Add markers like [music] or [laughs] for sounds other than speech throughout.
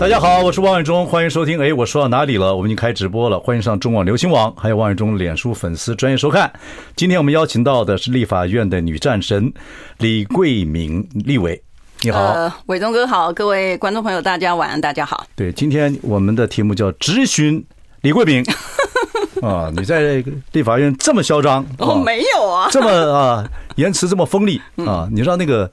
大家好，我是王伟忠，欢迎收听。哎，我说到哪里了？我们已经开直播了，欢迎上中网流行网，还有王伟忠脸书粉丝专业收看。今天我们邀请到的是立法院的女战神李桂敏立委，你好，呃，伟忠哥好，各位观众朋友大家晚安，大家好。对，今天我们的题目叫质询李桂敏 [laughs] 啊，你在立法院这么嚣张，我没有啊，这么啊言辞这么锋利啊，你知道那个。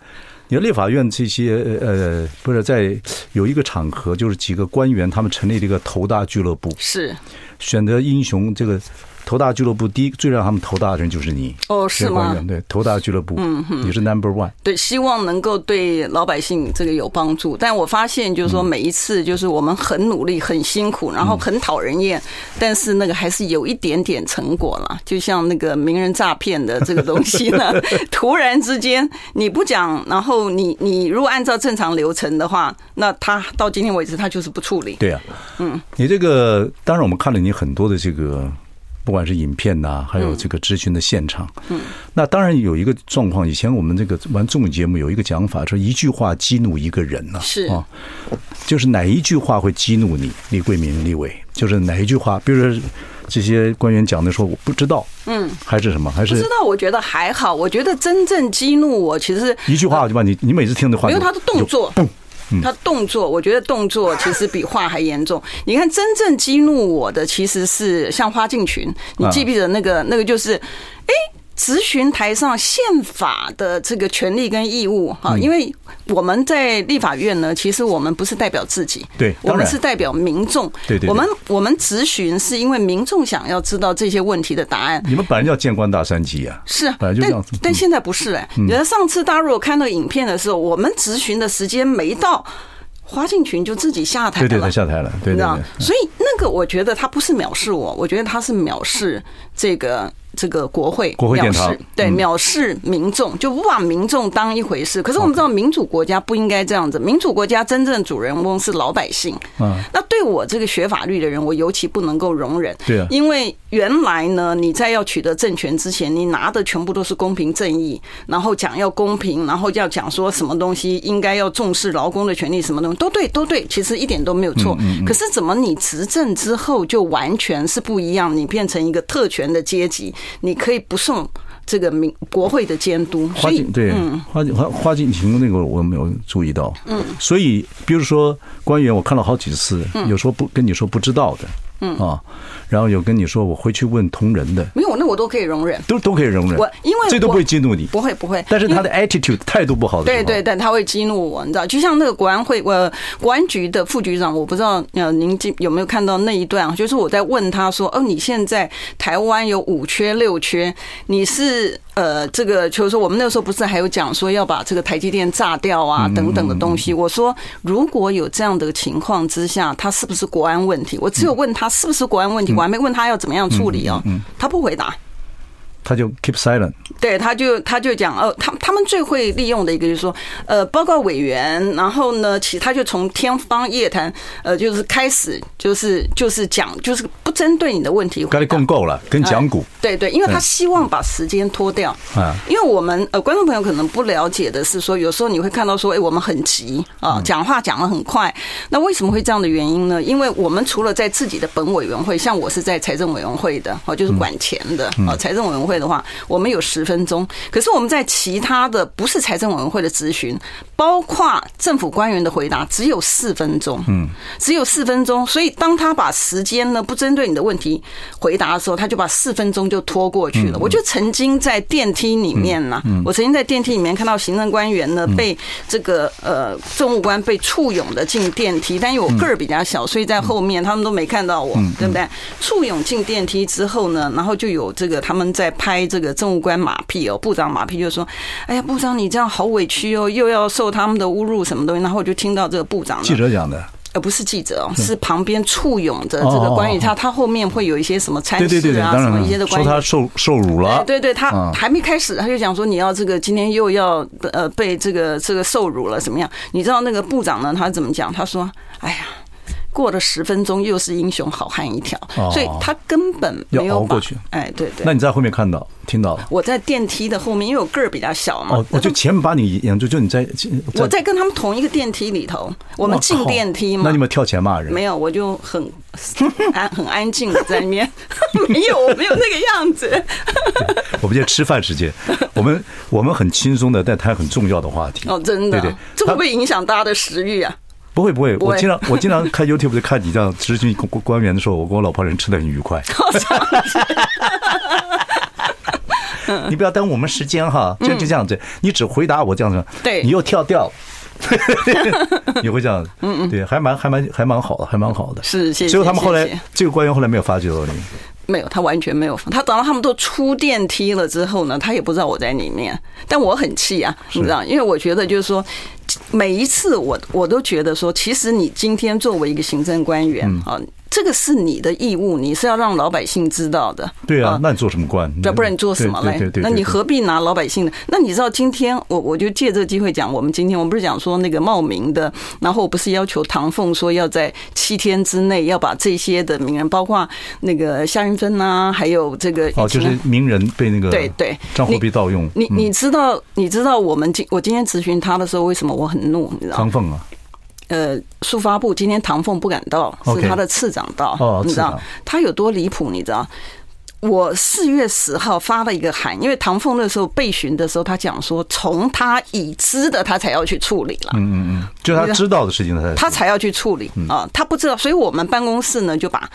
你的立法院这些呃，不是在有一个场合，就是几个官员他们成立了一个头大俱乐部，是选择英雄这个。头大俱乐部第一最让他们头大的人就是你哦，是吗？对，头大俱乐部，嗯哼，你是 number one。对，希望能够对老百姓这个有帮助。但我发现就是说，每一次就是我们很努力、很辛苦，然后很讨人厌，但是那个还是有一点点成果了。就像那个名人诈骗的这个东西呢，[laughs] 突然之间你不讲，然后你你如果按照正常流程的话，那他到今天为止他就是不处理。对啊，嗯，你这个当然我们看了你很多的这个。不管是影片呐，还有这个咨询的现场，嗯，那当然有一个状况。以前我们这个玩综艺节目有一个讲法，说一句话激怒一个人呢，是啊，就是哪一句话会激怒你？李桂明、李伟，就是哪一句话？比如说这些官员讲的说我不知道，嗯，还是什么？还是不知道？我觉得还好。我觉得真正激怒我，其实一句话就把你，你每次听的话，因为他的动作。他动作，我觉得动作其实比话还严重。你看，真正激怒我的其实是像花敬群，你记不记得那个？那个就是，哎。质询台上宪法的这个权利跟义务哈，因为我们在立法院呢，其实我们不是代表自己，对，我们是代表民众。对对，我们我们质询是因为民众想要知道这些问题的答案。你们本来叫见官大三级啊，是，本来就这样。但现在不是哎，你看上次大家如果看到影片的时候，我们质询的时间没到，花敬群就自己下台了，对对，他下台了，对对。所以那个我觉得他不是藐视我，我觉得他是藐视这个。这个国会，国会藐视，对，藐视民众，就不把民众当一回事。可是我们知道，民主国家不应该这样子。民主国家真正主人翁是老百姓。嗯，那对我这个学法律的人，我尤其不能够容忍。对啊，因为原来呢，你在要取得政权之前，你拿的全部都是公平正义，然后讲要公平，然后要讲说什么东西应该要重视劳工的权利，什么东西都对，都对，其实一点都没有错。可是怎么你执政之后就完全是不一样？你变成一个特权的阶级。你可以不送这个民国会的监督，花锦对，花花花锦情那个我没有注意到，嗯，所以比如说官员，我看了好几次，有时候不跟你说不知道的。嗯。啊，然后有跟你说，我会去问同仁的，没有，那我都可以容忍，都都可以容忍。我因为这都不会激怒你，不会不会。但是他的 attitude 态度不好的，对对对，他会激怒我，你知道，就像那个国安会，呃，国安局的副局长，我不知道呃，您有没有看到那一段？就是我在问他说，哦，你现在台湾有五缺六缺，你是呃，这个就是说，我们那时候不是还有讲说要把这个台积电炸掉啊等等的东西？我说如果有这样的情况之下，他是不是国安问题？我只有问他。是不是国安问题？我还没问他要怎么样处理哦，他不回答。他就 keep silent，对，他就他就讲哦，他他们最会利用的一个就是说，呃，报告委员，然后呢，其他就从天方夜谭，呃，就是开始就是就是讲，就是不针对你的问题，跟你共构了，跟讲古，对对，因为他希望把时间拖掉啊，因为我们呃观众朋友可能不了解的是说，有时候你会看到说，哎，我们很急啊，讲话讲的很快，那为什么会这样的原因呢？因为我们除了在自己的本委员会，像我是在财政委员会的，哦，就是管钱的啊，财政委员会。的话，我们有十分钟。可是我们在其他的不是财政委员会的咨询，包括政府官员的回答，只有四分钟。嗯，只有四分钟。所以当他把时间呢不针对你的问题回答的时候，他就把四分钟就拖过去了。我就曾经在电梯里面呢，我曾经在电梯里面看到行政官员呢被这个呃政务官被簇拥的进电梯，但因为我个儿比较小，所以在后面他们都没看到我，对不对？簇拥进电梯之后呢，然后就有这个他们在。拍这个政务官马屁哦，部长马屁就说：“哎呀，部长你这样好委屈哦，又要受他们的侮辱什么东西。”然后我就听到这个部长记者讲的，呃，不是记者哦，是旁边簇拥着这个关于他，他后面会有一些什么参事啊，什么一些的关于说他受受辱了，对对，他还没开始，他就讲说你要这个今天又要呃被这个这个受辱了，怎么样？你知道那个部长呢？他怎么讲？他说：“哎呀。”过了十分钟，又是英雄好汉一条，所以他根本没有熬过去。哎，对对。那你在后面看到、听到了？我在电梯的后面，因为我个儿比较小嘛。哦，我就前面把你掩住，就你在。我在跟他们同一个电梯里头，我们进电梯嘛。那你们跳前骂人？没有，我就很安很安静的在里面。[laughs] 没有，我没有那个样子。我们现在吃饭时间，我们我们很轻松的在谈很重要的话题。哦，真的？对对，这会不会影响大家的食欲啊？不会不会，我经常 [laughs] 我经常看 YouTube 就看你这样执行官官员的时候，我跟我老婆人吃的很愉快。[laughs] 你不要耽误我们时间哈，就就这样子，你只回答我这样子，对，你又跳掉，[laughs] 你会这样，嗯嗯，对，还蛮还蛮还蛮好的，还蛮好的。是，谢谢。所以他们后来这个官员后来没有发觉到你。没有，他完全没有。他等到他们都出电梯了之后呢，他也不知道我在里面。但我很气啊，你知道，因为我觉得就是说，每一次我我都觉得说，其实你今天作为一个行政官员啊。这个是你的义务，你是要让老百姓知道的。对啊，那你做什么官？要不然你做什么来？那你何必拿老百姓的？那你知道今天我我就借这个机会讲，我们今天我们不是讲说那个冒名的，然后我不是要求唐凤说要在七天之内要把这些的名人，包括那个夏云芬呐，还有这个哦，就是名人被那个对对账户被盗用。你你知道你知道我们今我今天咨询他的时候，为什么我很怒？你知道唐凤啊。呃，速发部今天唐凤不敢到，是他的次长到。哦，你知道他有多离谱？你知道，我四月十号发了一个函，因为唐凤那时候被询的时候，他讲说，从他已知的他才要去处理了。嗯嗯嗯，就他知道的事情他才他才要去处理啊，他不知道，所以我们办公室呢就把。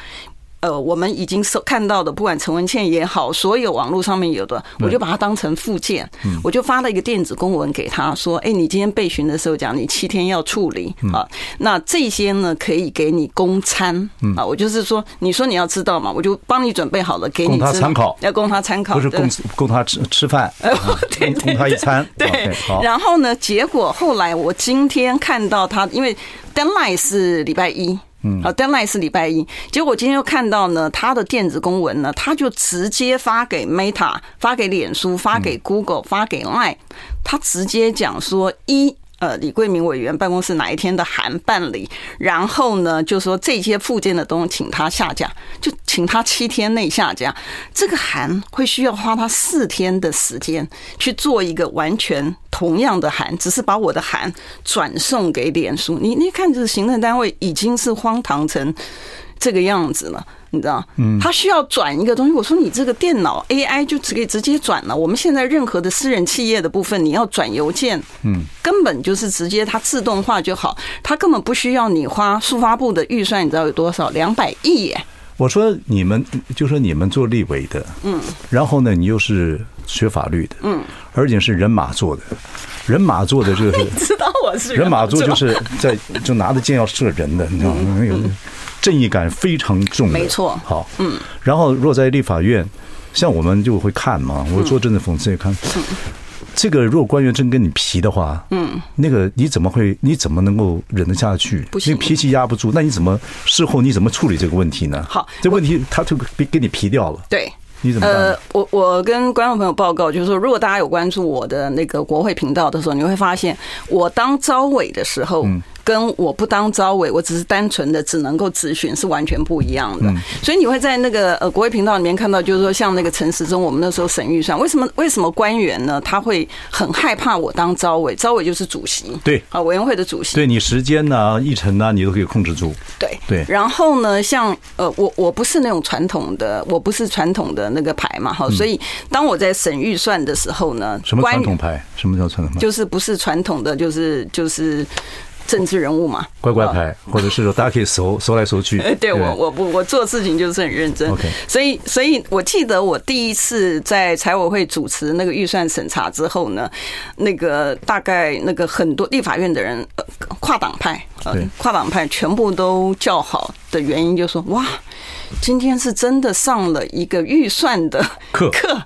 呃，我们已经收看到的，不管陈文茜也好，所有网络上面有的，我就把它当成附件，我就发了一个电子公文给他说：“哎，你今天备询的时候讲你七天要处理。啊，那这些呢可以给你供餐。啊。我就是说，你说你要知道嘛，我就帮你准备好了，给你参考，要供他参考，不是供供他吃吃饭，[laughs] 供供他一餐。对，然后呢，结果后来我今天看到他，因为 deadline 是礼拜一。嗯，好，deadline 是礼拜一，结果今天又看到呢，他的电子公文呢，他就直接发给 Meta，发给脸书，发给 Google，发给 Line，他直接讲说一。呃，李桂明委员办公室哪一天的函办理，然后呢，就说这些附件的东西请他下架，就请他七天内下架。这个函会需要花他四天的时间去做一个完全同样的函，只是把我的函转送给脸书。你你看，这行政单位已经是荒唐成这个样子了。你知道，嗯，他需要转一个东西。我说你这个电脑 AI 就只可以直接转了。我们现在任何的私人企业的部分，你要转邮件，嗯，根本就是直接它自动化就好，它根本不需要你花速发部的预算。你知道有多少？两百亿耶！我说你们就说你们做立委的，嗯，然后呢，你又是学法律的，嗯，而且是人马做的，人马做的这个是，[laughs] 知道我是人马座，就是在就拿着剑要射人的，你知道吗？那个。正义感非常重，没错。好，嗯，然后如果在立法院，像我们就会看嘛，我做政治讽刺也看。这个如果官员真跟你皮的话，嗯，那个你怎么会？你怎么能够忍得下去？不行，脾气压不住，那你怎么事后你怎么处理这个问题呢？好，这问题他就给给你皮掉了。对，你怎么办？呃，我我跟观众朋友报告，就是说，如果大家有关注我的那个国会频道的时候，你会发现，我当招委的时候。嗯跟我不当招委，我只是单纯的只能够咨询，是完全不一样的。所以你会在那个呃国会频道里面看到，就是说像那个陈时中，我们那时候审预算，为什么为什么官员呢？他会很害怕我当招委，招委就是主席，对啊，委员会的主席，对你时间呐、议程呐，你都可以控制住。对对。然后呢，像呃我我不是那种传统的，我不是传统的那个牌嘛，哈，所以当我在审预算的时候呢，什么传统牌？什么叫传统牌？就是不是传统的，就是就是。政治人物嘛，乖乖牌，或者是说大家可以搜 [laughs] 搜来搜去。哎 [laughs] 对我，我不，我做事情就是很认真。OK，所以，所以我记得我第一次在财委会主持那个预算审查之后呢，那个大概那个很多立法院的人跨党派，呃，跨党派全部都叫好的原因，就是说哇。今天是真的上了一个预算的课。[laughs] 课，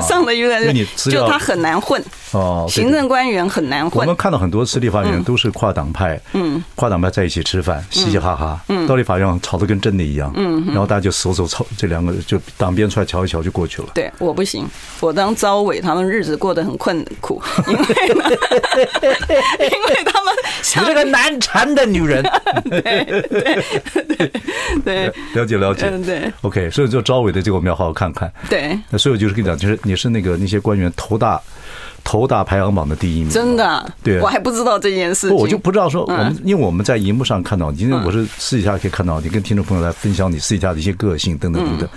上了预算，就他很难混哦。行政官员很难混。我们看到很多次立法院都是跨党派，嗯，跨党派在一起吃饭，嘻嘻哈哈，嗯，到立法院吵得跟真的一样，嗯，然后大家就手手吵，这两个就党鞭出来瞧一瞧就过去了。对，我不行，我当招委，他们日子过得很困苦，因为 [laughs] 因为他们你这个难缠的女人，[laughs] 对对对，了解了解。对对，OK，所以就招委的这个我们要好好看看。对，那所以我就是跟你讲，就是你是那个那些官员头大头大排行榜的第一名，真的。对，我还不知道这件事情，我就不知道说我们，因为我们在荧幕上看到，今天我是私底下可以看到你跟听众朋友来分享你私底下的一些个性等等等等。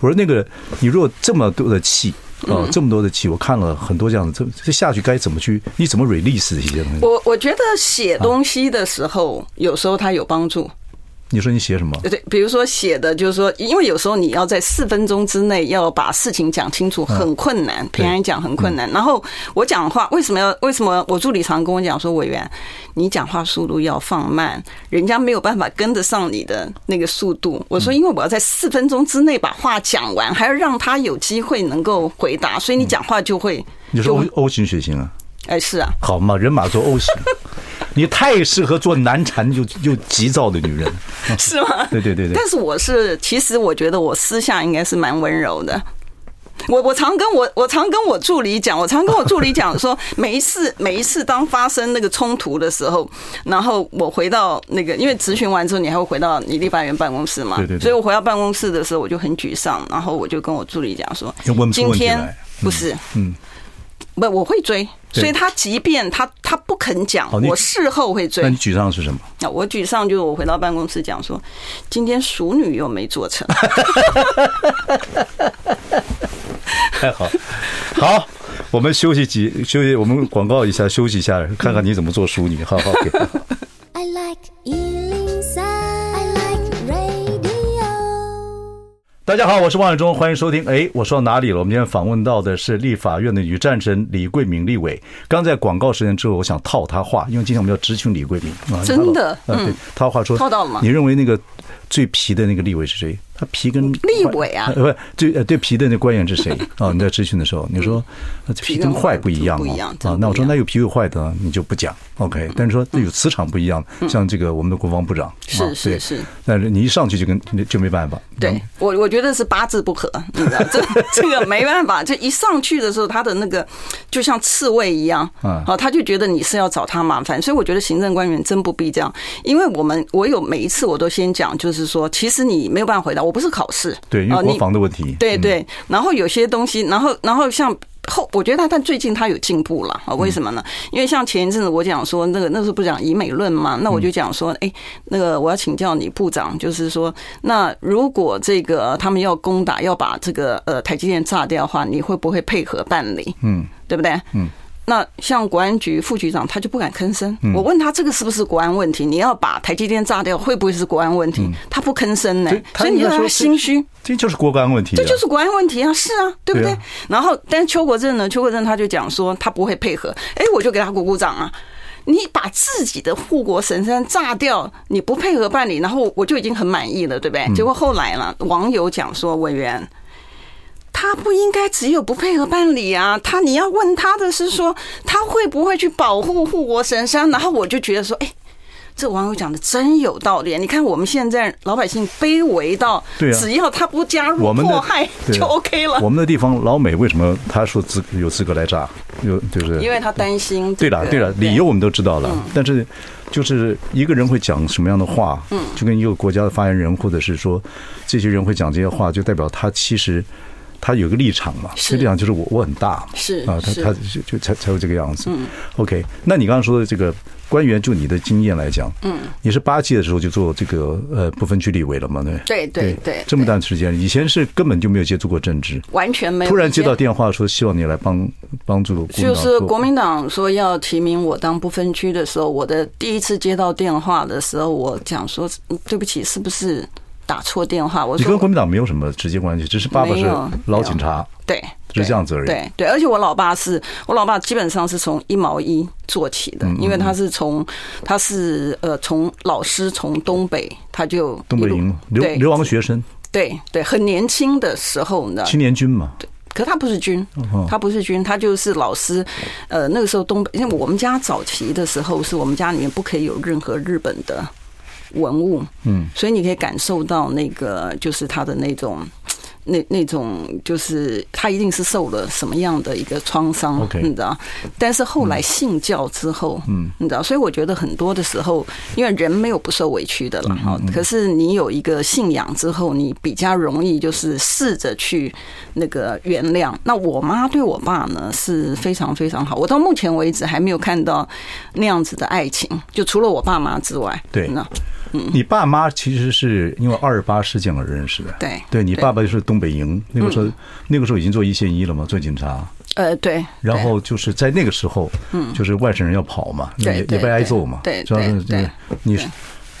我说那个你如果这么多的气啊，这么多的气，我看了很多这样的，这这下去该怎么去？你怎么 release 这些东西？我我觉得写东西的时候，有时候它有帮助。你说你写什么？对，比如说写的，就是说，因为有时候你要在四分钟之内要把事情讲清楚，很困难。平安讲很困难。然后我讲话为什么要？为什么我助理常跟我讲说，委员，你讲话速度要放慢，人家没有办法跟得上你的那个速度。我说，因为我要在四分钟之内把话讲完，还要让他有机会能够回答，所以你讲话就会。你说 O O 型血型啊？哎，是啊。好嘛，人马座 O 型。[laughs] 你太适合做难缠又又急躁的女人，是吗？[laughs] 对对对对。但是我是，其实我觉得我私下应该是蛮温柔的。我我常跟我我常跟我助理讲，我常跟我助理讲说，[laughs] 每一次每一次当发生那个冲突的时候，然后我回到那个，因为咨询完之后你还会回到你立法院办公室嘛，对对。所以我回到办公室的时候，我就很沮丧，然后我就跟我助理讲说，今天不是，嗯。不，我会追，所以他即便他他不肯讲，我事后会追。那你沮丧是什么？那我沮丧就是我回到办公室讲说，今天淑女又没做成。[laughs] 太好，好，我们休息几休息，我们广告一下，休息一下，看看你怎么做淑女。好好给。大家好，我是王伟忠，欢迎收听。哎，我说到哪里了？我们今天访问到的是立法院的女战神李桂敏立委。刚在广告时间之后，我想套她话，因为今天我们要直询李桂敏啊。真的，嗯，对，套话说，套到了吗？你认为那个最皮的那个立委是谁？他皮跟立委啊，不对呃对皮的那官员是谁啊？[laughs] 你在咨询的时候，你说皮跟坏不一样啊？啊，那我说那有皮有坏的，你就不讲。OK，但是说有磁场不一样，像这个我们的国防部长是是是，但是你一上去就跟就没办法。对我我觉得是八字不合，你知道这这个没办法，这一上去的时候他的那个就像刺猬一样啊，他就觉得你是要找他麻烦，所以我觉得行政官员真不必这样，因为我们我有每一次我都先讲，就是说其实你没有办法回答。我不是考试，对，因为国防的问题，对对。然后有些东西，然后然后像后，我觉得他但最近他有进步了啊？为什么呢？因为像前一阵子我讲说那个那时候不讲以美论嘛，那我就讲说，哎，那个我要请教你部长，就是说，那如果这个他们要攻打，要把这个呃台积电炸掉的话，你会不会配合办理？嗯，对不对？嗯。那像国安局副局长，他就不敢吭声。我问他这个是不是国安问题？你要把台积电炸掉，会不会是国安问题？他不吭声呢，所以你说他心虚。这就是国安问题，这就是国安问题啊！是啊，对不对？然后，但是邱国正呢？邱国正他就讲说他不会配合。哎，我就给他鼓鼓掌啊！你把自己的护国神山炸掉，你不配合办理，然后我就已经很满意了，对不对？结果后来了，网友讲说委员。他不应该只有不配合办理啊！他你要问他的是说，他会不会去保护护国神山？然后我就觉得说，哎，这网友讲的真有道理。你看我们现在老百姓卑微到，只要他不加入迫害就 OK 了。我们的地方老美为什么他说资有资格来炸？有就是因为他担心。对了对了，理由我们都知道了。但是就是一个人会讲什么样的话，嗯，就跟一个国家的发言人，或者是说这些人会讲这些话，就代表他其实。他有个立场嘛，这立场就是我我很大嘛，是啊，他他就就才才会这个样子。嗯，OK，那你刚刚说的这个官员，就你的经验来讲，嗯，你是八届的时候就做这个呃不分区立委了嘛？对对对对，这么段时间，以前是根本就没有接触过政治，完全没有。突然接到电话说希望你来帮帮助，就是国民党说要提名我当不分区的时候，我的第一次接到电话的时候，我讲说对不起，是不是？打错电话。我说你跟国民党没有什么直接关系，只是爸爸是老警察，对，是这样子而已。对对，而且我老爸是我老爸，基本上是从一毛一做起的，因为他是从他是呃从老师从东北他就东北营流流亡学生，对对，很年轻的时候呢，青年军嘛。可他不是军，他不是军，他就是老师。呃，那个时候东北，因为我们家早期的时候，是我们家里面不可以有任何日本的文物，嗯，所以你可以感受到那个就是它的那种。那那种就是他一定是受了什么样的一个创伤，你知道？但是后来信教之后，嗯，你知道？所以我觉得很多的时候，因为人没有不受委屈的了哈。可是你有一个信仰之后，你比较容易就是试着去那个原谅。那我妈对我爸呢是非常非常好，我到目前为止还没有看到那样子的爱情，就除了我爸妈之外，对，那。你爸妈其实是因为二二八事件而认识的。对，对你爸爸就是东北营，那个时候，那个时候已经做一线一了嘛，做警察。呃，对。然后就是在那个时候，嗯，就是外省人要跑嘛，也也被挨揍嘛。对对对，你。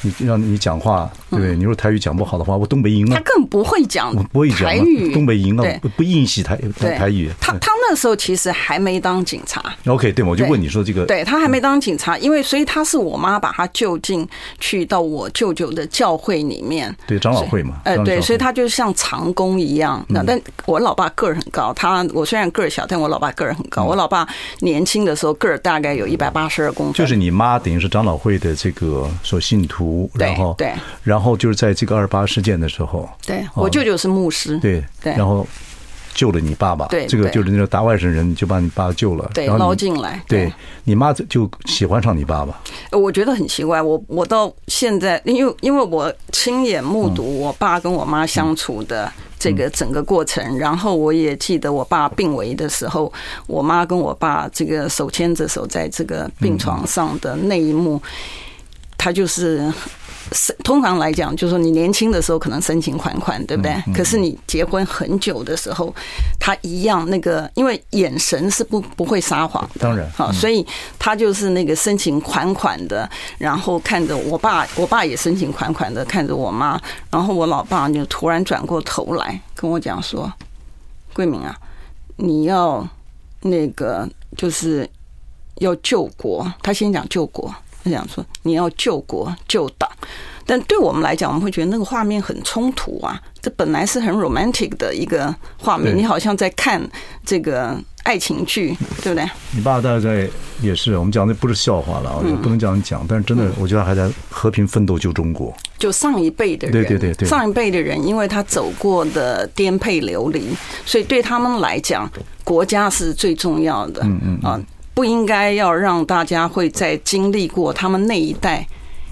你让你讲话，对不对？你说台语讲不好的话，我东北营啊，他更不会讲，我不会讲台语。东北营啊，不不硬系台台语。他他那时候其实还没当警察。OK，对，我就问你说这个，对他还没当警察，因为所以他是我妈把他就近去到我舅舅的教会里面，对长老会嘛，哎，对，所以他就像长工一样。那但我老爸个儿很高，他我虽然个儿小，但我老爸个儿很高。我老爸年轻的时候个儿大概有一百八十二公分。就是你妈等于是长老会的这个所信徒。然后对，然后就是在这个二八事件的时候，对我舅舅是牧师，对对，然后救了你爸爸，对，这个就是那个打外省人就把你爸救了，对，捞进来，对你妈就喜欢上你爸爸，我觉得很奇怪，我我到现在，因为因为我亲眼目睹我爸跟我妈相处的这个整个过程，然后我也记得我爸病危的时候，我妈跟我爸这个手牵着手在这个病床上的那一幕。他就是，通常来讲，就是说你年轻的时候可能深情款款，对不对？可是你结婚很久的时候，他一样那个，因为眼神是不不会撒谎的，当然，好，所以他就是那个深情款款的，然后看着我爸，我爸也深情款款的看着我妈，然后我老爸就突然转过头来跟我讲说：“桂明啊，你要那个就是要救国。”他先讲救国。这样说，你要救国救党，但对我们来讲，我们会觉得那个画面很冲突啊。这本来是很 romantic 的一个画面，你好像在看这个爱情剧，对不对？你爸大概也是，我们讲的不是笑话了，也不能这样讲。但是真的，我觉得还在和平奋斗救中国。就上一辈的人，对对对对，上一辈的人，因为他走过的颠沛流离，所以对他们来讲，国家是最重要的。嗯嗯啊。不应该要让大家会再经历过他们那一代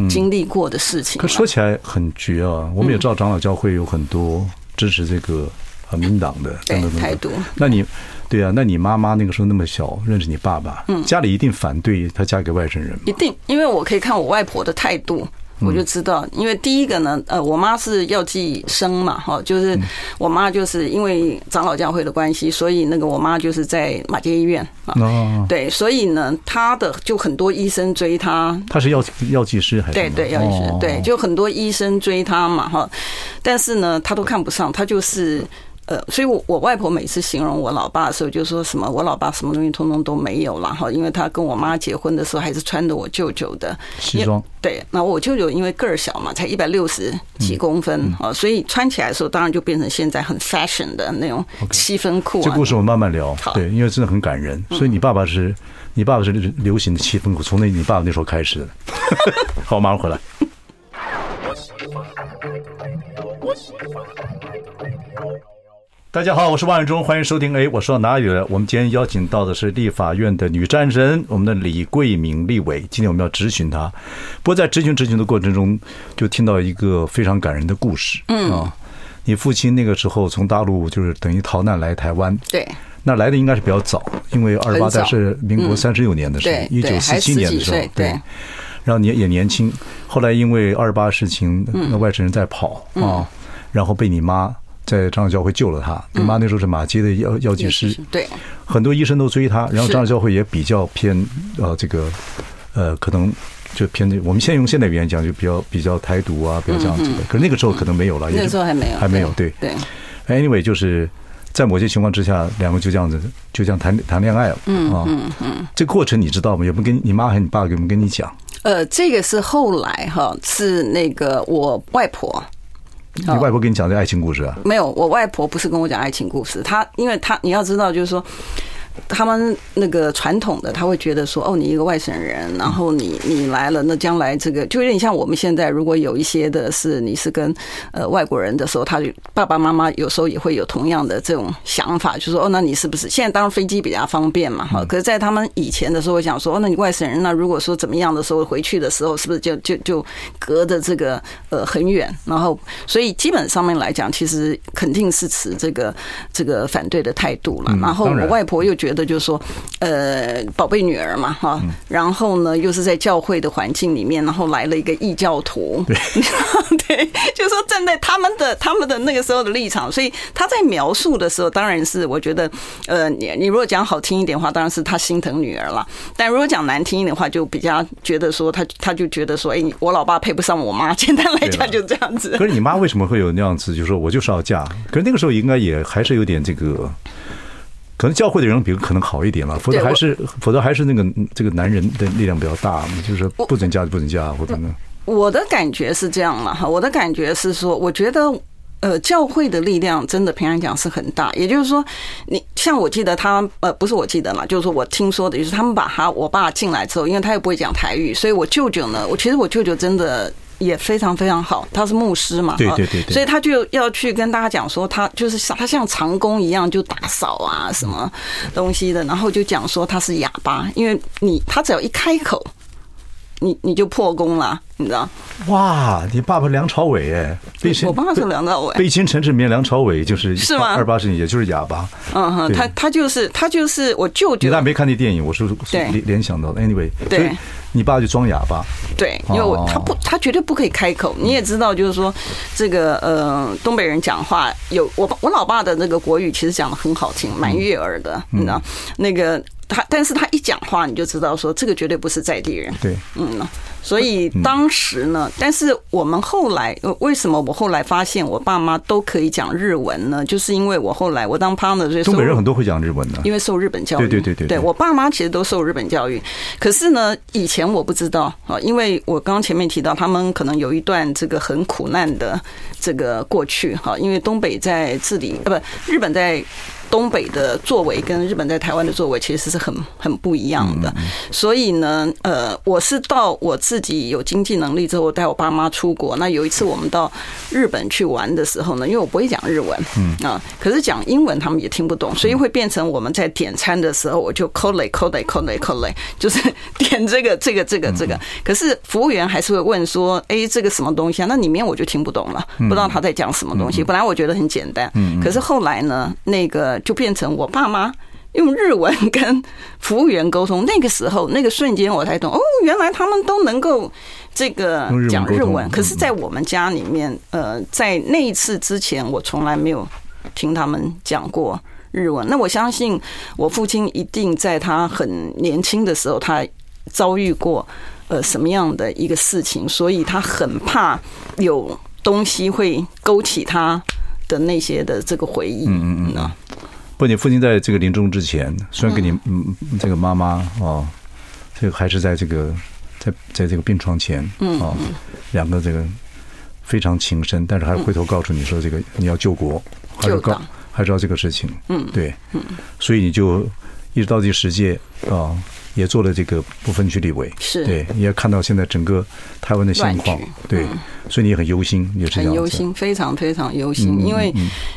经历过的事情。可说起来很绝啊！我们也知道长老教会有很多支持这个呃民党的等等等等。那你对啊？那你妈妈那个时候那么小，认识你爸爸，家里一定反对她嫁给外省人。一定，因为我可以看我外婆的态度。我就知道，因为第一个呢，呃，我妈是药剂生嘛，哈，就是我妈就是因为长老教会的关系，所以那个我妈就是在马街医院啊，对，所以呢，她的就很多医生追她，她是药药剂师还是？对对，药剂师，对，就很多医生追她嘛，哈，但是呢，她都看不上，她就是。呃，所以我我外婆每次形容我老爸的时候，就说什么我老爸什么东西通通都没有了哈，因为他跟我妈结婚的时候还是穿的我舅舅的西装。对，那我舅舅因为个儿小嘛，才一百六十几公分啊，所以穿起来的时候，当然就变成现在很 fashion 的那种七分裤。这故事我们慢慢聊，对，因为真的很感人。所以你爸爸是你爸爸是流行的七分裤，从那你爸爸那时候开始的。[laughs] 好，我马上回来。[laughs] 大家好，我是万永忠，欢迎收听。哎，我说到哪里了？我们今天邀请到的是立法院的女战神，我们的李桂明立委。今天我们要质询她，不过在质询质询的过程中，就听到一个非常感人的故事。嗯啊，你父亲那个时候从大陆就是等于逃难来台湾。对，那来的应该是比较早，因为二十八代是民国三十六年的时候，一九四七年的时候。对，然后你也年轻，后来因为二十八事情，那外省人在跑啊，然后被你妈。在长老教会救了他，你妈那时候是马街的药药剂师，对，很多医生都追他，然后长老教会也比较偏呃这个呃可能就偏我们现在用现代语言讲，就比较比较台独啊，比较这样子的。可是那个时候可能没有了，那个时候还没有，还没有。对对。Anyway，就是在某些情况之下，两个就这样子就这样谈谈恋爱了。嗯嗯嗯。嗯这个过程你知道吗？有没有跟你妈和你爸有没有跟你讲？呃，这个是后来哈，是那个我外婆。你外婆跟你讲的爱情故事啊？没有，我外婆不是跟我讲爱情故事，她因为她你要知道，就是说。他们那个传统的，他会觉得说，哦，你一个外省人，然后你你来了，那将来这个就有点像我们现在，如果有一些的是你是跟呃外国人的时候，他爸爸妈妈有时候也会有同样的这种想法，就说，哦，那你是不是现在当然飞机比较方便嘛，哈，可是在他们以前的时候，我想说，哦，那你外省人，那如果说怎么样的时候回去的时候，是不是就就就隔着这个呃很远，然后所以基本上面来讲，其实肯定是持这个这个反对的态度了。然后我外婆又觉觉得就是说，呃，宝贝女儿嘛，哈，然后呢，又是在教会的环境里面，然后来了一个异教徒，对，[laughs] 对，就是说站在他们的他们的那个时候的立场，所以他在描述的时候，当然是我觉得，呃，你你如果讲好听一点的话，当然是他心疼女儿了；但如果讲难听一点的话，就比较觉得说他他就觉得说，哎，我老爸配不上我妈，简单来讲就这样子。可是你妈为什么会有那样子？就是说我就是要嫁，可是那个时候应该也还是有点这个。可能教会的人比可能好一点了，否则还是否则还是那个这个男人的力量比较大，就是不准嫁就不准嫁，或者呢？我的感觉是这样了哈，我的感觉是说，我觉得呃，教会的力量真的平常讲是很大。也就是说，你像我记得他呃，不是我记得嘛，就是说我听说的，就是他们把他我爸进来之后，因为他又不会讲台语，所以我舅舅呢，我其实我舅舅真的。也非常非常好，他是牧师嘛，对对对，对，所以他就要去跟大家讲说，他就是像他像长工一样就打扫啊什么东西的，然后就讲说他是哑巴，因为你他只要一开口，你你就破功了，你知道？哇，你爸爸梁朝伟哎，我爸爸是梁朝伟，《悲情城市》里面梁朝伟就是是吗？二八十也就是哑巴，嗯哼，他他就是他就是我舅舅，你还没看那电影，我是联联想到的，anyway，对。你爸就装哑巴，对，因为我他不，他绝对不可以开口。你也知道，就是说这个呃，东北人讲话有我我老爸的那个国语，其实讲的很好听，蛮悦耳的，你知道那个。他，但是他一讲话，你就知道说这个绝对不是在地人。对，嗯，所以当时呢，但是我们后来，为什么我后来发现我爸妈都可以讲日文呢？就是因为我后来我当 partner，所以东北人很多会讲日文的，因为受日本教育。对对对对，对我爸妈其实都受日本教育。可是呢，以前我不知道啊，因为我刚刚前面提到，他们可能有一段这个很苦难的这个过去哈，因为东北在治理，呃，不，日本在。东北的作为跟日本在台湾的作为其实是很很不一样的，所以呢，呃，我是到我自己有经济能力之后，带我爸妈出国。那有一次我们到日本去玩的时候呢，因为我不会讲日文，嗯啊，可是讲英文他们也听不懂，所以会变成我们在点餐的时候，我就 call call call call 就是点这个这个这个这个。可是服务员还是会问说，哎，这个什么东西啊？那里面我就听不懂了，不知道他在讲什么东西。本来我觉得很简单，可是后来呢，那个。就变成我爸妈用日文跟服务员沟通，那个时候那个瞬间我才懂哦，原来他们都能够这个讲日文。可是，在我们家里面，呃，在那一次之前，我从来没有听他们讲过日文。那我相信，我父亲一定在他很年轻的时候，他遭遇过呃什么样的一个事情，所以他很怕有东西会勾起他的那些的这个回忆。嗯嗯嗯。不，你父亲在这个临终之前，虽然跟你嗯。这个妈妈哦，这个还是在这个在在这个病床前啊，两个这个非常情深，但是还是回头告诉你说这个你要救国，还是告还知道这个事情，嗯，对，所以你就一直到这个世界啊。也做了这个不分区立委，是。对，你也看到现在整个台湾的现况，对，所以你也很忧心，也是很忧心，非常非常忧心，因为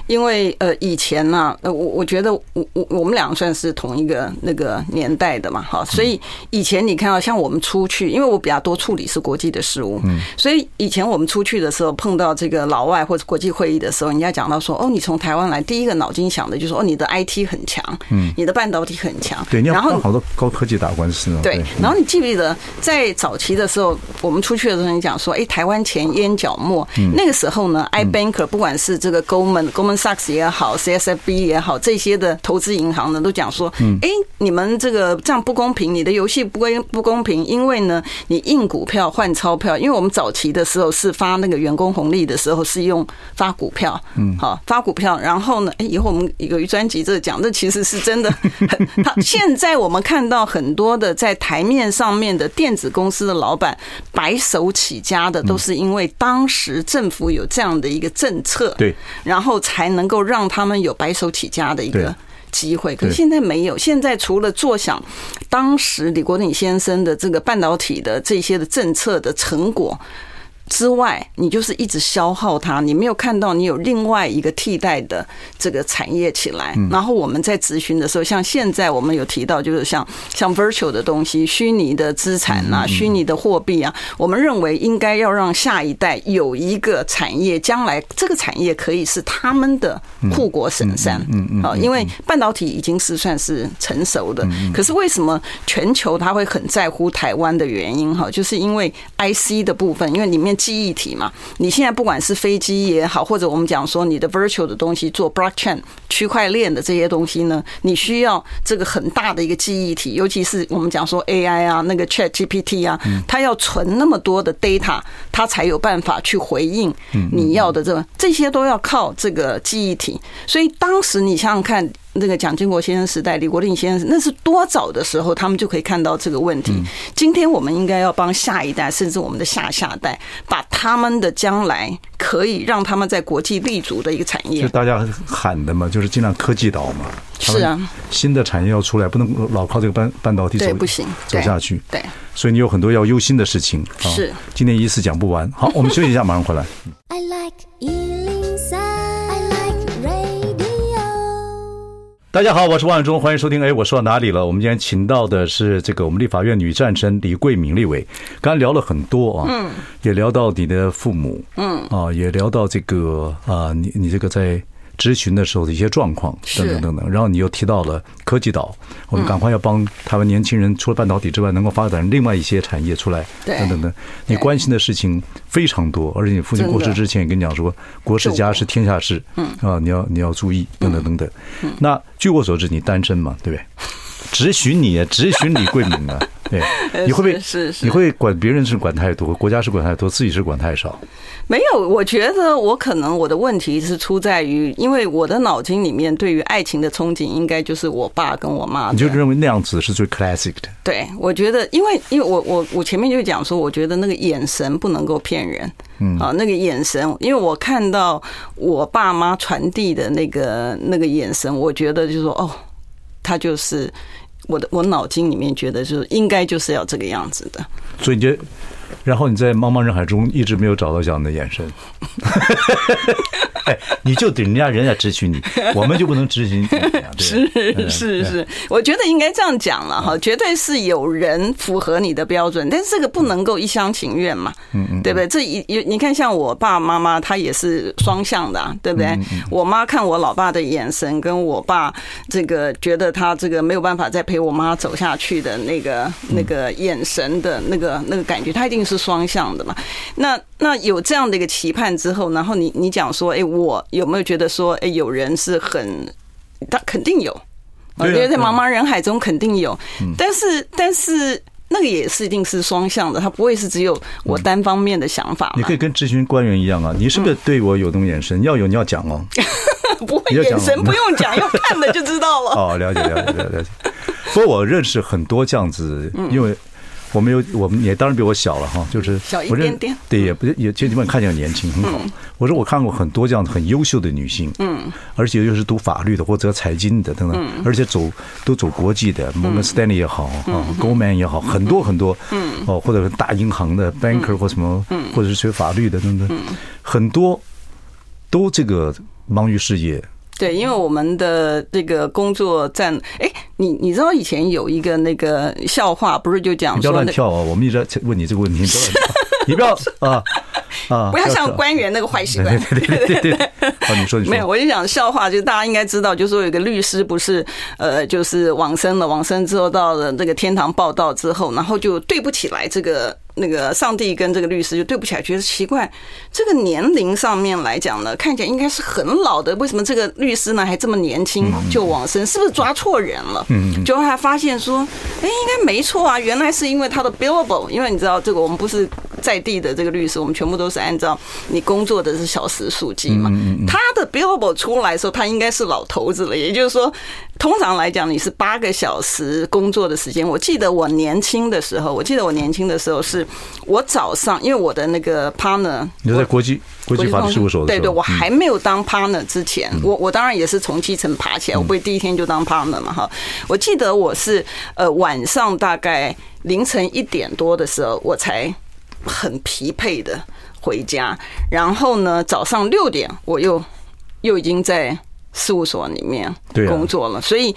因为呃以前呢，呃我我觉得我我我们两个算是同一个那个年代的嘛，哈，所以以前你看到像我们出去，因为我比较多处理是国际的事务，嗯，所以以前我们出去的时候碰到这个老外或者国际会议的时候，人家讲到说哦，你从台湾来，第一个脑筋想的就是哦，你的 IT 很强，嗯，你的半导体很强，对，你要好多高科技的。打官司呢。对，然后你记不记得在早期的时候，我们出去的时候，你讲说，哎，台湾钱淹脚没。那个时候呢，iBanker 不管是这个 Goldman、Goldman Sachs 也好，CSFB 也好，这些的投资银行呢，都讲说，哎，你们这个这样不公平，你的游戏不公不公平，因为呢，你印股票换钞票，因为我们早期的时候是发那个员工红利的时候是用发股票，嗯，好发股票，然后呢，哎，以后我们有一专辑这讲，这其实是真的很。[laughs] 他现在我们看到很多的在台面上面的电子公司的老板白手起家的，都是因为当时政府有这样的一个政策，对，然后才能够让他们有白手起家的一个机会。可是现在没有，现在除了坐享当时李国鼎先生的这个半导体的这些的政策的成果。之外，你就是一直消耗它，你没有看到你有另外一个替代的这个产业起来。然后我们在咨询的时候，像现在我们有提到，就是像像 virtual 的东西、虚拟的资产啊、虚拟的货币啊，我们认为应该要让下一代有一个产业，将来这个产业可以是他们的护国神山。嗯嗯。啊，因为半导体已经是算是成熟的，可是为什么全球他会很在乎台湾的原因？哈，就是因为 IC 的部分，因为里面。记忆体嘛，你现在不管是飞机也好，或者我们讲说你的 virtual 的东西做 blockchain 区块链的这些东西呢，你需要这个很大的一个记忆体，尤其是我们讲说 AI 啊，那个 Chat GPT 啊，它要存那么多的 data，它才有办法去回应你要的这，这些都要靠这个记忆体。所以当时你想想看。这个蒋经国先生时代，李国鼎先生，那是多早的时候，他们就可以看到这个问题。今天我们应该要帮下一代，甚至我们的下下代，把他们的将来可以让他们在国际立足的一个产业。就大家喊的嘛，就是尽量科技岛嘛。是啊，新的产业要出来，不能老靠这个半半导体走，不行走下去。对，所以你有很多要忧心的事情。是，今天一次讲不完。好，我们休息一下，马上回来。大家好，我是王伟忠，欢迎收听。哎，我说到哪里了？我们今天请到的是这个我们立法院女战神李桂敏立委，刚才聊了很多啊，嗯，也聊到你的父母，嗯，啊，也聊到这个啊，你你这个在。咨询的时候的一些状况等等等等，然后你又提到了科技岛，我们赶快要帮台湾年轻人除了半导体之外，能够发展另外一些产业出来，等等等。你关心的事情非常多，而且你父亲过世之前也跟你讲说，国事家事天下事，嗯啊，你要你要注意，等等等等。那据我所知，你单身嘛，对不对？[laughs] 只许你，只许李桂敏啊。[laughs] 对，你会不会是是？你会管别人是管太多，国家是管太多，自己是管太少？没有，我觉得我可能我的问题是出在于，因为我的脑筋里面对于爱情的憧憬，应该就是我爸跟我妈。你就认为那样子是最 classic 的？对，我觉得，因为因为我我我前面就讲说，我觉得那个眼神不能够骗人。嗯，啊，那个眼神，因为我看到我爸妈传递的那个那个眼神，我觉得就是说，哦，他就是。我的我脑筋里面觉得就是应该就是要这个样子的，所以就，然后你在茫茫人海中一直没有找到这样的眼神。[laughs] 哎，你就等人家人家支持你，[laughs] 我们就不能质询你。是是是，我觉得应该这样讲了哈，绝对是有人符合你的标准，但是这个不能够一厢情愿嘛，嗯嗯，对不对？这一你看，像我爸妈妈，他也是双向的，对不对？我妈看我老爸的眼神，跟我爸这个觉得他这个没有办法再陪我妈走下去的那个那个眼神的那个那个感觉，他一定是双向的嘛。那那有这样的一个期盼之后，然后你你讲说，哎。我有没有觉得说，哎，有人是很，他肯定有，我觉得在茫茫人海中肯定有，但是但是那个也是一定是双向的，他不会是只有我单方面的想法。你可以跟咨询官员一样啊，你是不是对我有种眼神？要有你要讲哦，[laughs] 不会眼神不用讲，[laughs] 要看了就知道了。哦，了解了解了解。不过我认识很多这样子，因为。我们有，我们也当然比我小了哈，就是小一点点，对，也不也，就基本看起来年轻，很好。我说我看过很多这样很优秀的女性，嗯，而且又是读法律的或者财经的等等，而且走都走国际的，摩根斯丹利也好啊，Goldman 也好，很多很多，嗯，哦，或者是大银行的 banker 或什么，或者是学法律的等等，很多都这个忙于事业。对，因为我们的这个工作占，哎，你你知道以前有一个那个笑话，不是就讲不要乱跳啊！我们一直在问你这个问题，你不要乱跳，你不要 [laughs] 啊！啊，不要像官员那个坏习惯。对对对对对。哦，你说你说。没有，我就讲笑话，就是大家应该知道，就是说有个律师不是呃，就是往生了，往生之后到了这个天堂报道之后，然后就对不起来这个。那个上帝跟这个律师就对不起来，觉得奇怪，这个年龄上面来讲呢，看起来应该是很老的，为什么这个律师呢还这么年轻就往生？是不是抓错人了？嗯，就他发现说，哎，应该没错啊，原来是因为他的 billable，因为你知道这个我们不是在地的这个律师，我们全部都是按照你工作的是小时数计嘛。他的 billable 出来的时候，他应该是老头子了，也就是说。通常来讲，你是八个小时工作的时间。我记得我年轻的时候，我记得我年轻的时候是，我早上因为我的那个 partner，你在国际国际法律事务所对对，我还没有当 partner 之前，我我当然也是从基层爬起来，我不会第一天就当 partner 嘛哈。我记得我是呃晚上大概凌晨一点多的时候，我才很疲惫的回家，然后呢早上六点我又又已经在。事务所里面工作了，所以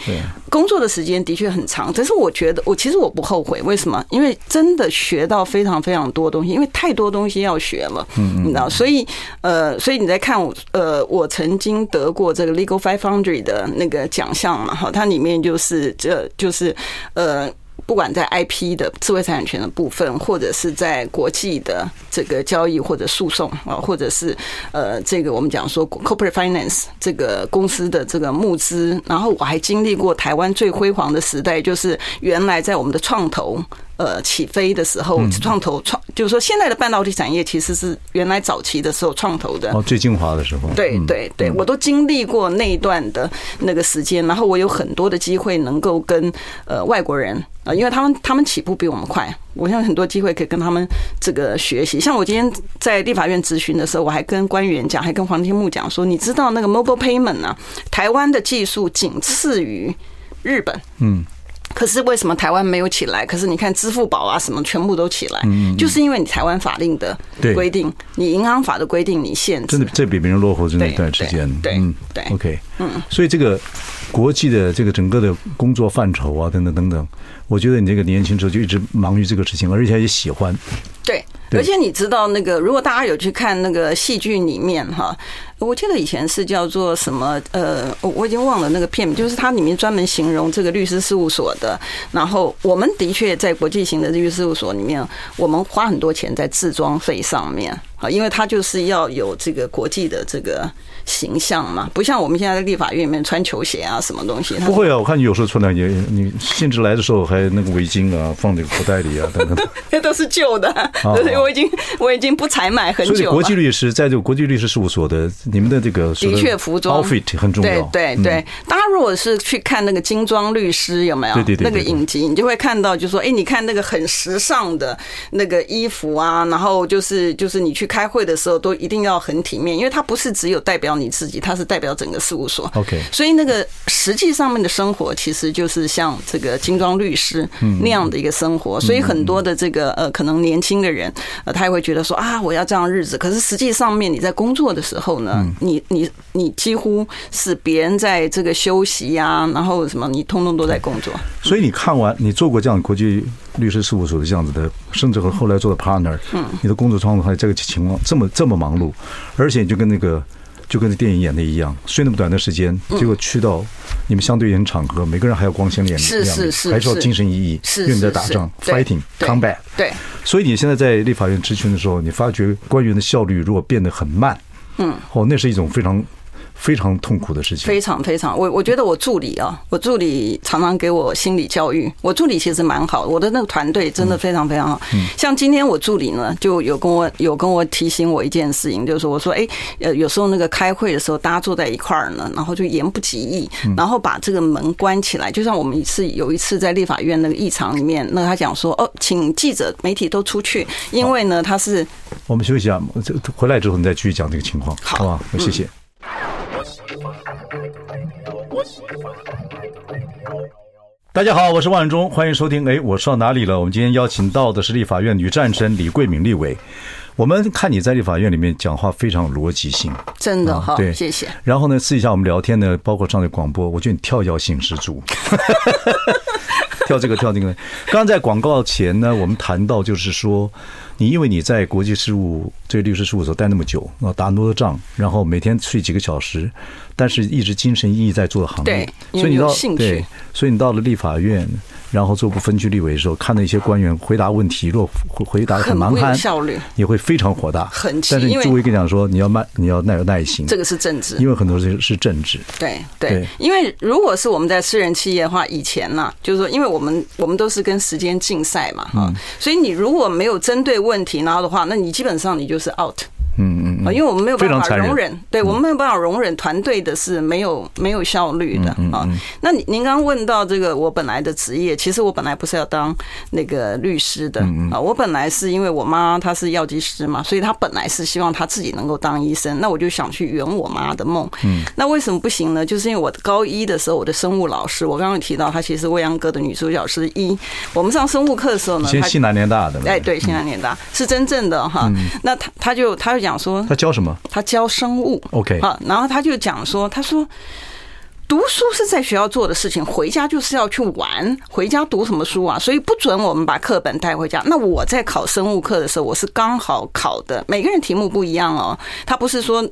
工作的时间的确很长。但是我觉得，我其实我不后悔。为什么？因为真的学到非常非常多东西，因为太多东西要学了，你知道。所以呃，所以你在看我呃，我曾经得过这个 Legal Five Hundred 的那个奖项嘛，哈，它里面就是这就是呃。不管在 IP 的智慧财产权的部分，或者是在国际的这个交易或者诉讼啊，或者是呃，这个我们讲说 corporate finance 这个公司的这个募资，然后我还经历过台湾最辉煌的时代，就是原来在我们的创投。呃，起飞的时候，创投创就是说，现在的半导体产业其实是原来早期的时候创投的哦，最精华的时候。对对对，我都经历过那一段的那个时间，然后我有很多的机会能够跟呃外国人啊，因为他们他们起步比我们快，我现在很多机会可以跟他们这个学习。像我今天在立法院咨询的时候，我还跟官员讲，还跟黄天木讲说，你知道那个 mobile payment 呢？台湾的技术仅次于日本。嗯。可是为什么台湾没有起来？可是你看支付宝啊，什么全部都起来，就是因为你台湾法令的规定，你银行法的规定，你限制，真的这比别人落后真的一段时间。对，嗯，对，OK，嗯，所以这个国际的这个整个的工作范畴啊，等等等等，我觉得你这个年轻时候就一直忙于这个事情，而且也喜欢。对，而且你知道那个，如果大家有去看那个戏剧里面哈。我记得以前是叫做什么呃，我我已经忘了那个片名，就是它里面专门形容这个律师事务所的。然后我们的确在国际型的律师事务所里面，我们花很多钱在置装费上面啊，因为他就是要有这个国际的这个形象嘛，不像我们现在在立法院里面穿球鞋啊什么东西。不会啊，我看你有时候穿的也，你兴致来的时候还那个围巾啊，放在口袋里啊等等。[laughs] 那都是旧的，[laughs] 我已经我已经不采买很久了。所以国际律师在这个国际律师事务所的。你们的这个的确服装 outfit 很重要，对对对。大家如果是去看那个精装律师有没有？对对对，那个影集，你就会看到，就说，哎，你看那个很时尚的那个衣服啊，然后就是就是你去开会的时候都一定要很体面，因为它不是只有代表你自己，它是代表整个事务所。OK，所以那个实际上面的生活其实就是像这个精装律师那样的一个生活，所以很多的这个呃可能年轻的人呃他也会觉得说啊我要这样日子，可是实际上面你在工作的时候呢，你你你几乎是别人在这个休息呀、啊，然后什么你通通都在工作。所以你看完你做过这样的国际律师事务所的这样子的，甚至和后来做的 partner，嗯，你的工作状况还这个情况这么这么忙碌，而且就跟那个就跟那电影演的一样，睡那么短的时间，结果去到你们相对应场合，每个人还要光鲜亮丽，是是是，还是要精神奕奕，因为你在打仗，fighting combat。对，所以你现在在立法院质询的时候，你发觉官员的效率如果变得很慢。嗯，哦，那是一种非常。非常痛苦的事情，非常非常。我我觉得我助理啊，我助理常常给我心理教育。我助理其实蛮好，我的那个团队真的非常非常好。嗯像今天我助理呢，就有跟我有跟我提醒我一件事情，就是说，我说，哎，呃，有时候那个开会的时候，大家坐在一块儿呢，然后就言不及义，然后把这个门关起来。就像我们一次有一次在立法院那个议场里面，那他讲说，哦，请记者媒体都出去，因为呢，他是我们休息一下，这回来之后你再继续讲这个情况，好吧？谢谢。大家好，我是万忠，欢迎收听。哎，我说到哪里了？我们今天邀请到的是立法院女战神李桂敏立委。我们看你在立法院里面讲话非常有逻辑性，真的哈，对，谢谢。然后呢，私底下我们聊天呢，包括上的广播，我觉得你跳跃性十足，[laughs] 跳这个跳那个。刚刚在广告前呢，我们谈到就是说，你因为你在国际事务这个律师事务所待那么久，啊，打那么多仗，然后每天睡几个小时，但是一直精神奕奕在做的行业，对，所以你到对，所以你到了立法院。然后做不分区立委的时候，看到一些官员回答问题，若回回答很蛮横，效率也会非常火大。很，但是你作为跟你讲说，你要慢，你要耐有耐心。这个是政治，因为很多是是政治。对对，因为如果是我们在私人企业的话，以前呢，就是说，因为我们我们都是跟时间竞赛嘛，哈，所以你如果没有针对问题，然后的话，那你基本上你就是 out。嗯嗯，啊，因为我们没有办法容忍，对我们没有办法容忍团队的是没有没有效率的啊。那您您刚刚问到这个，我本来的职业，其实我本来不是要当那个律师的啊，我本来是因为我妈她是药剂师嘛，所以她本来是希望她自己能够当医生，那我就想去圆我妈的梦。嗯，那为什么不行呢？就是因为我高一的时候，我的生物老师，我刚刚提到她其实未央哥的女主角是一。我们上生物课的时候呢，先西南联大的，哎，对，西南联大是真正的哈。那他他就他就讲说，他教什么？他教生物，OK，好，然后他就讲说，他说读书是在学校做的事情，回家就是要去玩，回家读什么书啊？所以不准我们把课本带回家。那我在考生物课的时候，我是刚好考的，每个人题目不一样哦，他不是说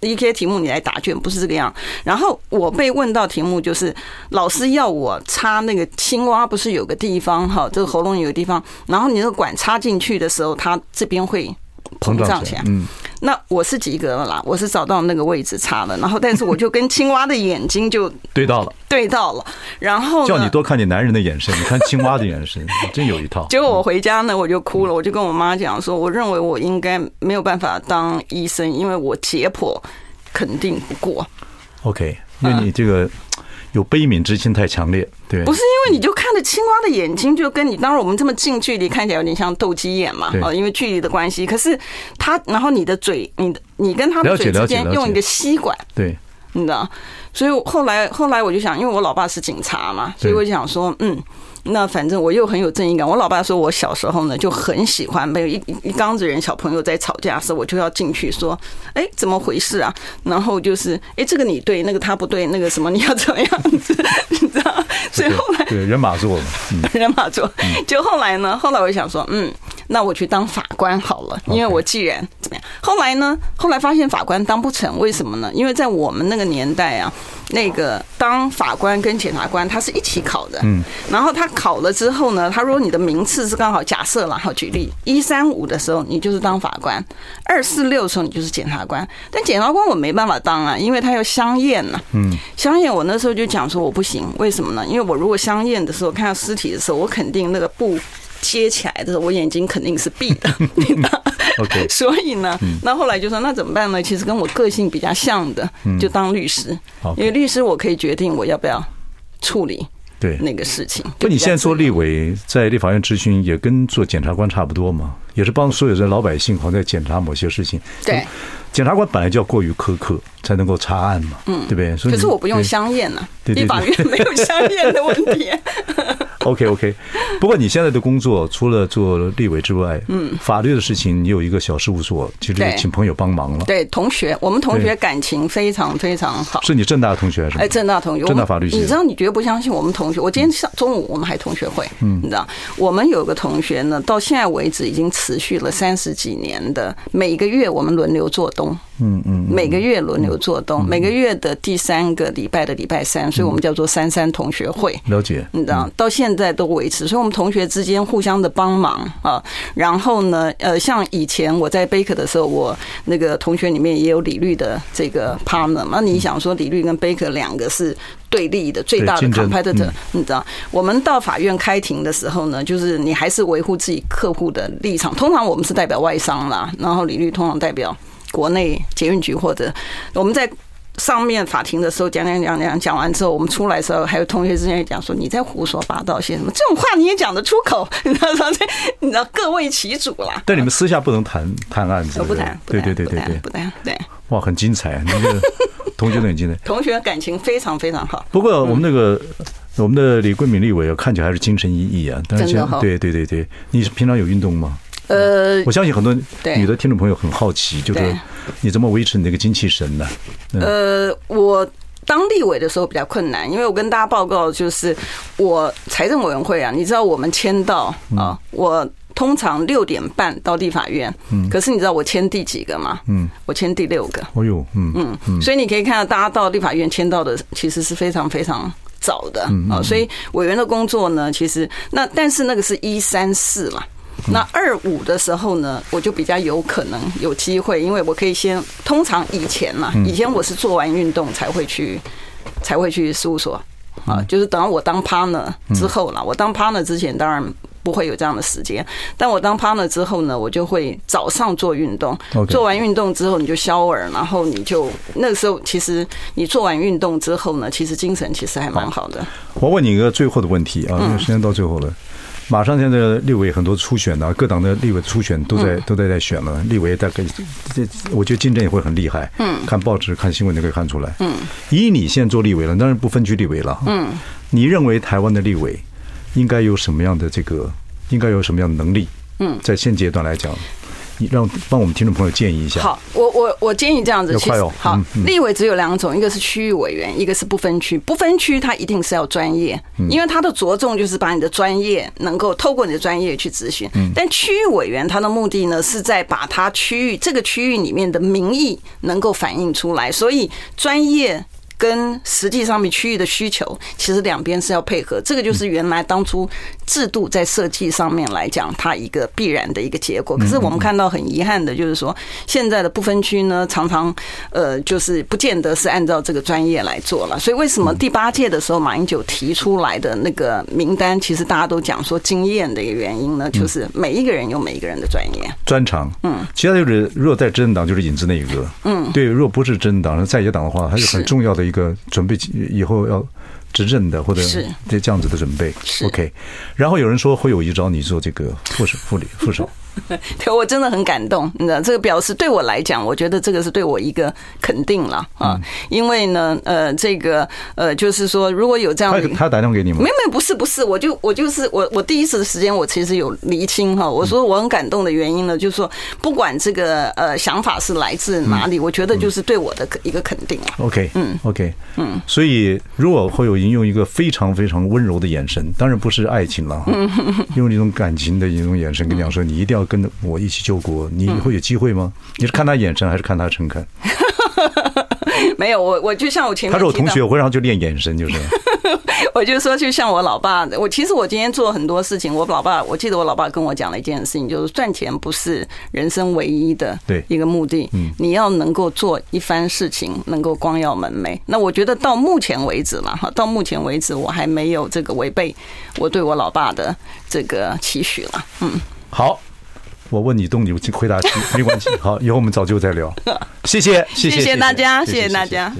一些题目你来答卷，不是这个样。然后我被问到题目就是，老师要我插那个青蛙，不是有个地方哈，这个喉咙有个地方，然后你那个管插进去的时候，它这边会。膨胀起来，嗯，那我是及格了啦，我是找到那个位置差了，然后但是我就跟青蛙的眼睛就 [laughs] 对到了，对到了，然后叫你多看点男人的眼神，你看青蛙的眼神，[laughs] 真有一套。结果我回家呢，我就哭了，我就跟我妈讲说，我认为我应该没有办法当医生，因为我解剖肯定不过。OK，因为你这个。有悲悯之心太强烈，对，不是因为你就看着青蛙的眼睛，就跟你当然我们这么近距离看起来有点像斗鸡眼嘛，啊，因为距离的关系。可是他，然后你的嘴，你的你跟他的嘴之间用一个吸管，对，你知道，所以后来后来我就想，因为我老爸是警察嘛，所以我就想说，嗯。那反正我又很有正义感。我老爸说，我小时候呢就很喜欢，没有一一缸子人小朋友在吵架时，我就要进去说：“哎，怎么回事啊？”然后就是：“哎，这个你对，那个他不对，那个什么你要怎么样子？”你知道？所以后来对人马座嘛，[laughs] 人马座。就后来呢，后来我就想说，嗯，那我去当法官好了，因为我既然怎么样？后来呢，后来发现法官当不成，为什么呢？因为在我们那个年代啊。那个当法官跟检察官，他是一起考的。嗯，然后他考了之后呢，他如果你的名次是刚好假设了，好举例，一三五的时候你就是当法官，二四六的时候你就是检察官。但检察官我没办法当啊，因为他要相验呐。嗯，相验我那时候就讲说我不行，为什么呢？因为我如果相验的时候看到尸体的时候，我肯定那个布接起来的时候，我眼睛肯定是闭的。[laughs] OK，[laughs] 所以呢，那后来就说那怎么办呢？其实跟我个性比较像的，就当律师，因为律师我可以决定我要不要处理对那个事情。不，你现在做立委，在立法院咨询，也跟做检察官差不多嘛，也是帮所有的老百姓好像在检查某些事情。对，检察官本来就要过于苛刻，才能够查案嘛，嗯，对不对？可是我不用相验呢，立法院没有相验的问题。[laughs] [laughs] OK OK，不过你现在的工作除了做立委之外，嗯，法律的事情你有一个小事务所，其实请朋友帮忙了。对，同学，我们同学感情非常非常好。是你正大的同学还是？哎，正大同学，正大法律系。你知道，你绝对不相信我们同学。我今天上中午我们还同学会，嗯，你知道，我们有个同学呢，到现在为止已经持续了三十几年的，每个月我们轮流做东。嗯嗯，每个月轮流做东，每个月的第三个礼拜的礼拜三，所以我们叫做三三同学会。了解，你知道，到现在都维持，所以我们同学之间互相的帮忙啊。然后呢，呃，像以前我在贝壳的时候，我那个同学里面也有李律的这个 partner。那你想说，李律跟贝壳两个是对立的最大的 competitor，你知道？我们到法院开庭的时候呢，就是你还是维护自己客户的立场。通常我们是代表外商啦，然后李律通常代表。国内捷运局或者我们在上面法庭的时候讲讲讲讲讲完之后，我们出来的时候，还有同学之间讲说，你在胡说八道些什么？这种话你也讲得出口？你知道吗？你知道各为其主啦。但你们私下不能谈谈案子，不谈。对对对对对，不谈。对，哇，很精彩！那个同学都很精彩，同学感情非常非常好。不过我们那个我们的李桂敏立委看起来还是精神奕奕啊。但是对对对对，你是平常有运动吗？呃，我相信很多女的听众朋友很好奇，就是你怎么维持你那个精气神呢？呃，我当立委的时候比较困难，因为我跟大家报告，就是我财政委员会啊，你知道我们签到啊，我通常六点半到立法院，嗯，可是你知道我签第几个吗？嗯，我签第六个。哦呦，嗯嗯，所以你可以看到，大家到立法院签到的其实是非常非常早的啊，所以委员的工作呢，其实那但是那个是一三四了。那二五的时候呢，我就比较有可能有机会，因为我可以先通常以前嘛，以前我是做完运动才会去，才会去事务所啊，就是等到我当 partner 之后了。我当 partner 之前当然不会有这样的时间，但我当 partner 之后呢，我就会早上做运动，做完运动之后你就 shower，然后你就那个时候其实你做完运动之后呢，其实精神其实还蛮好的。我问你一个最后的问题啊，因为时间到最后了。马上现在立委很多初选啊，各党的立委初选都在都在在选了，立委大概这我觉得竞争也会很厉害。嗯，看报纸看新闻都可以看出来。嗯，以你现在做立委了，当然不分区立委了。嗯，你认为台湾的立委应该有什么样的这个，应该有什么样的能力？嗯，在现阶段来讲。你让帮我们听众朋友建议一下。好，我我我建议这样子，其实好，立委只有两种，一个是区域委员，一个是不分区。不分区他一定是要专业，因为他的着重就是把你的专业能够透过你的专业去咨询。但区域委员他的目的呢，是在把他区域这个区域里面的民意能够反映出来，所以专业。跟实际上面区域的需求，其实两边是要配合。这个就是原来当初制度在设计上面来讲，它一个必然的一个结果。可是我们看到很遗憾的，就是说现在的不分区呢，常常呃，就是不见得是按照这个专业来做了。所以为什么第八届的时候马英九提出来的那个名单，其实大家都讲说经验的一个原因呢，就是每一个人有每一个人的专业专长。嗯，其他就是如果在执政党就是影子内阁。嗯，对，若不是执政党，在野党的话，还是很重要的一个准备以后要执政的或者这这样子的准备，OK。然后有人说会有一招你做这个副手、副理、副手。[laughs] 对，我真的很感动，你知道，这个表示对我来讲，我觉得这个是对我一个肯定了啊。因为呢，呃，这个呃，就是说，如果有这样，他打电话给你吗？没有，没有，不是，不是，我就我就是我我第一次的时间，我其实有厘清哈。我说我很感动的原因呢，就是说，不管这个呃想法是来自哪里，我觉得就是对我的一个肯定了。OK，嗯，OK，嗯。所以如果会有人用一个非常非常温柔的眼神，当然不是爱情了，用一种感情的一种眼神跟你讲说，你一定要。跟着我一起救国，你会有机会吗？你是看他眼神，还是看他诚恳？[laughs] 没有，我我就像我前面，他是我同学，我会让他就练眼神，就是。[laughs] 我就说，就像我老爸，我其实我今天做很多事情。我老爸，我记得我老爸跟我讲了一件事情，就是赚钱不是人生唯一的一个目的。嗯，你要能够做一番事情，能够光耀门楣。那我觉得到目前为止了哈，到目前为止我还没有这个违背我对我老爸的这个期许了。嗯，好。我问你东，你回答西没关系。好，以后我们早就再聊。谢谢，谢谢，大家，谢谢大家。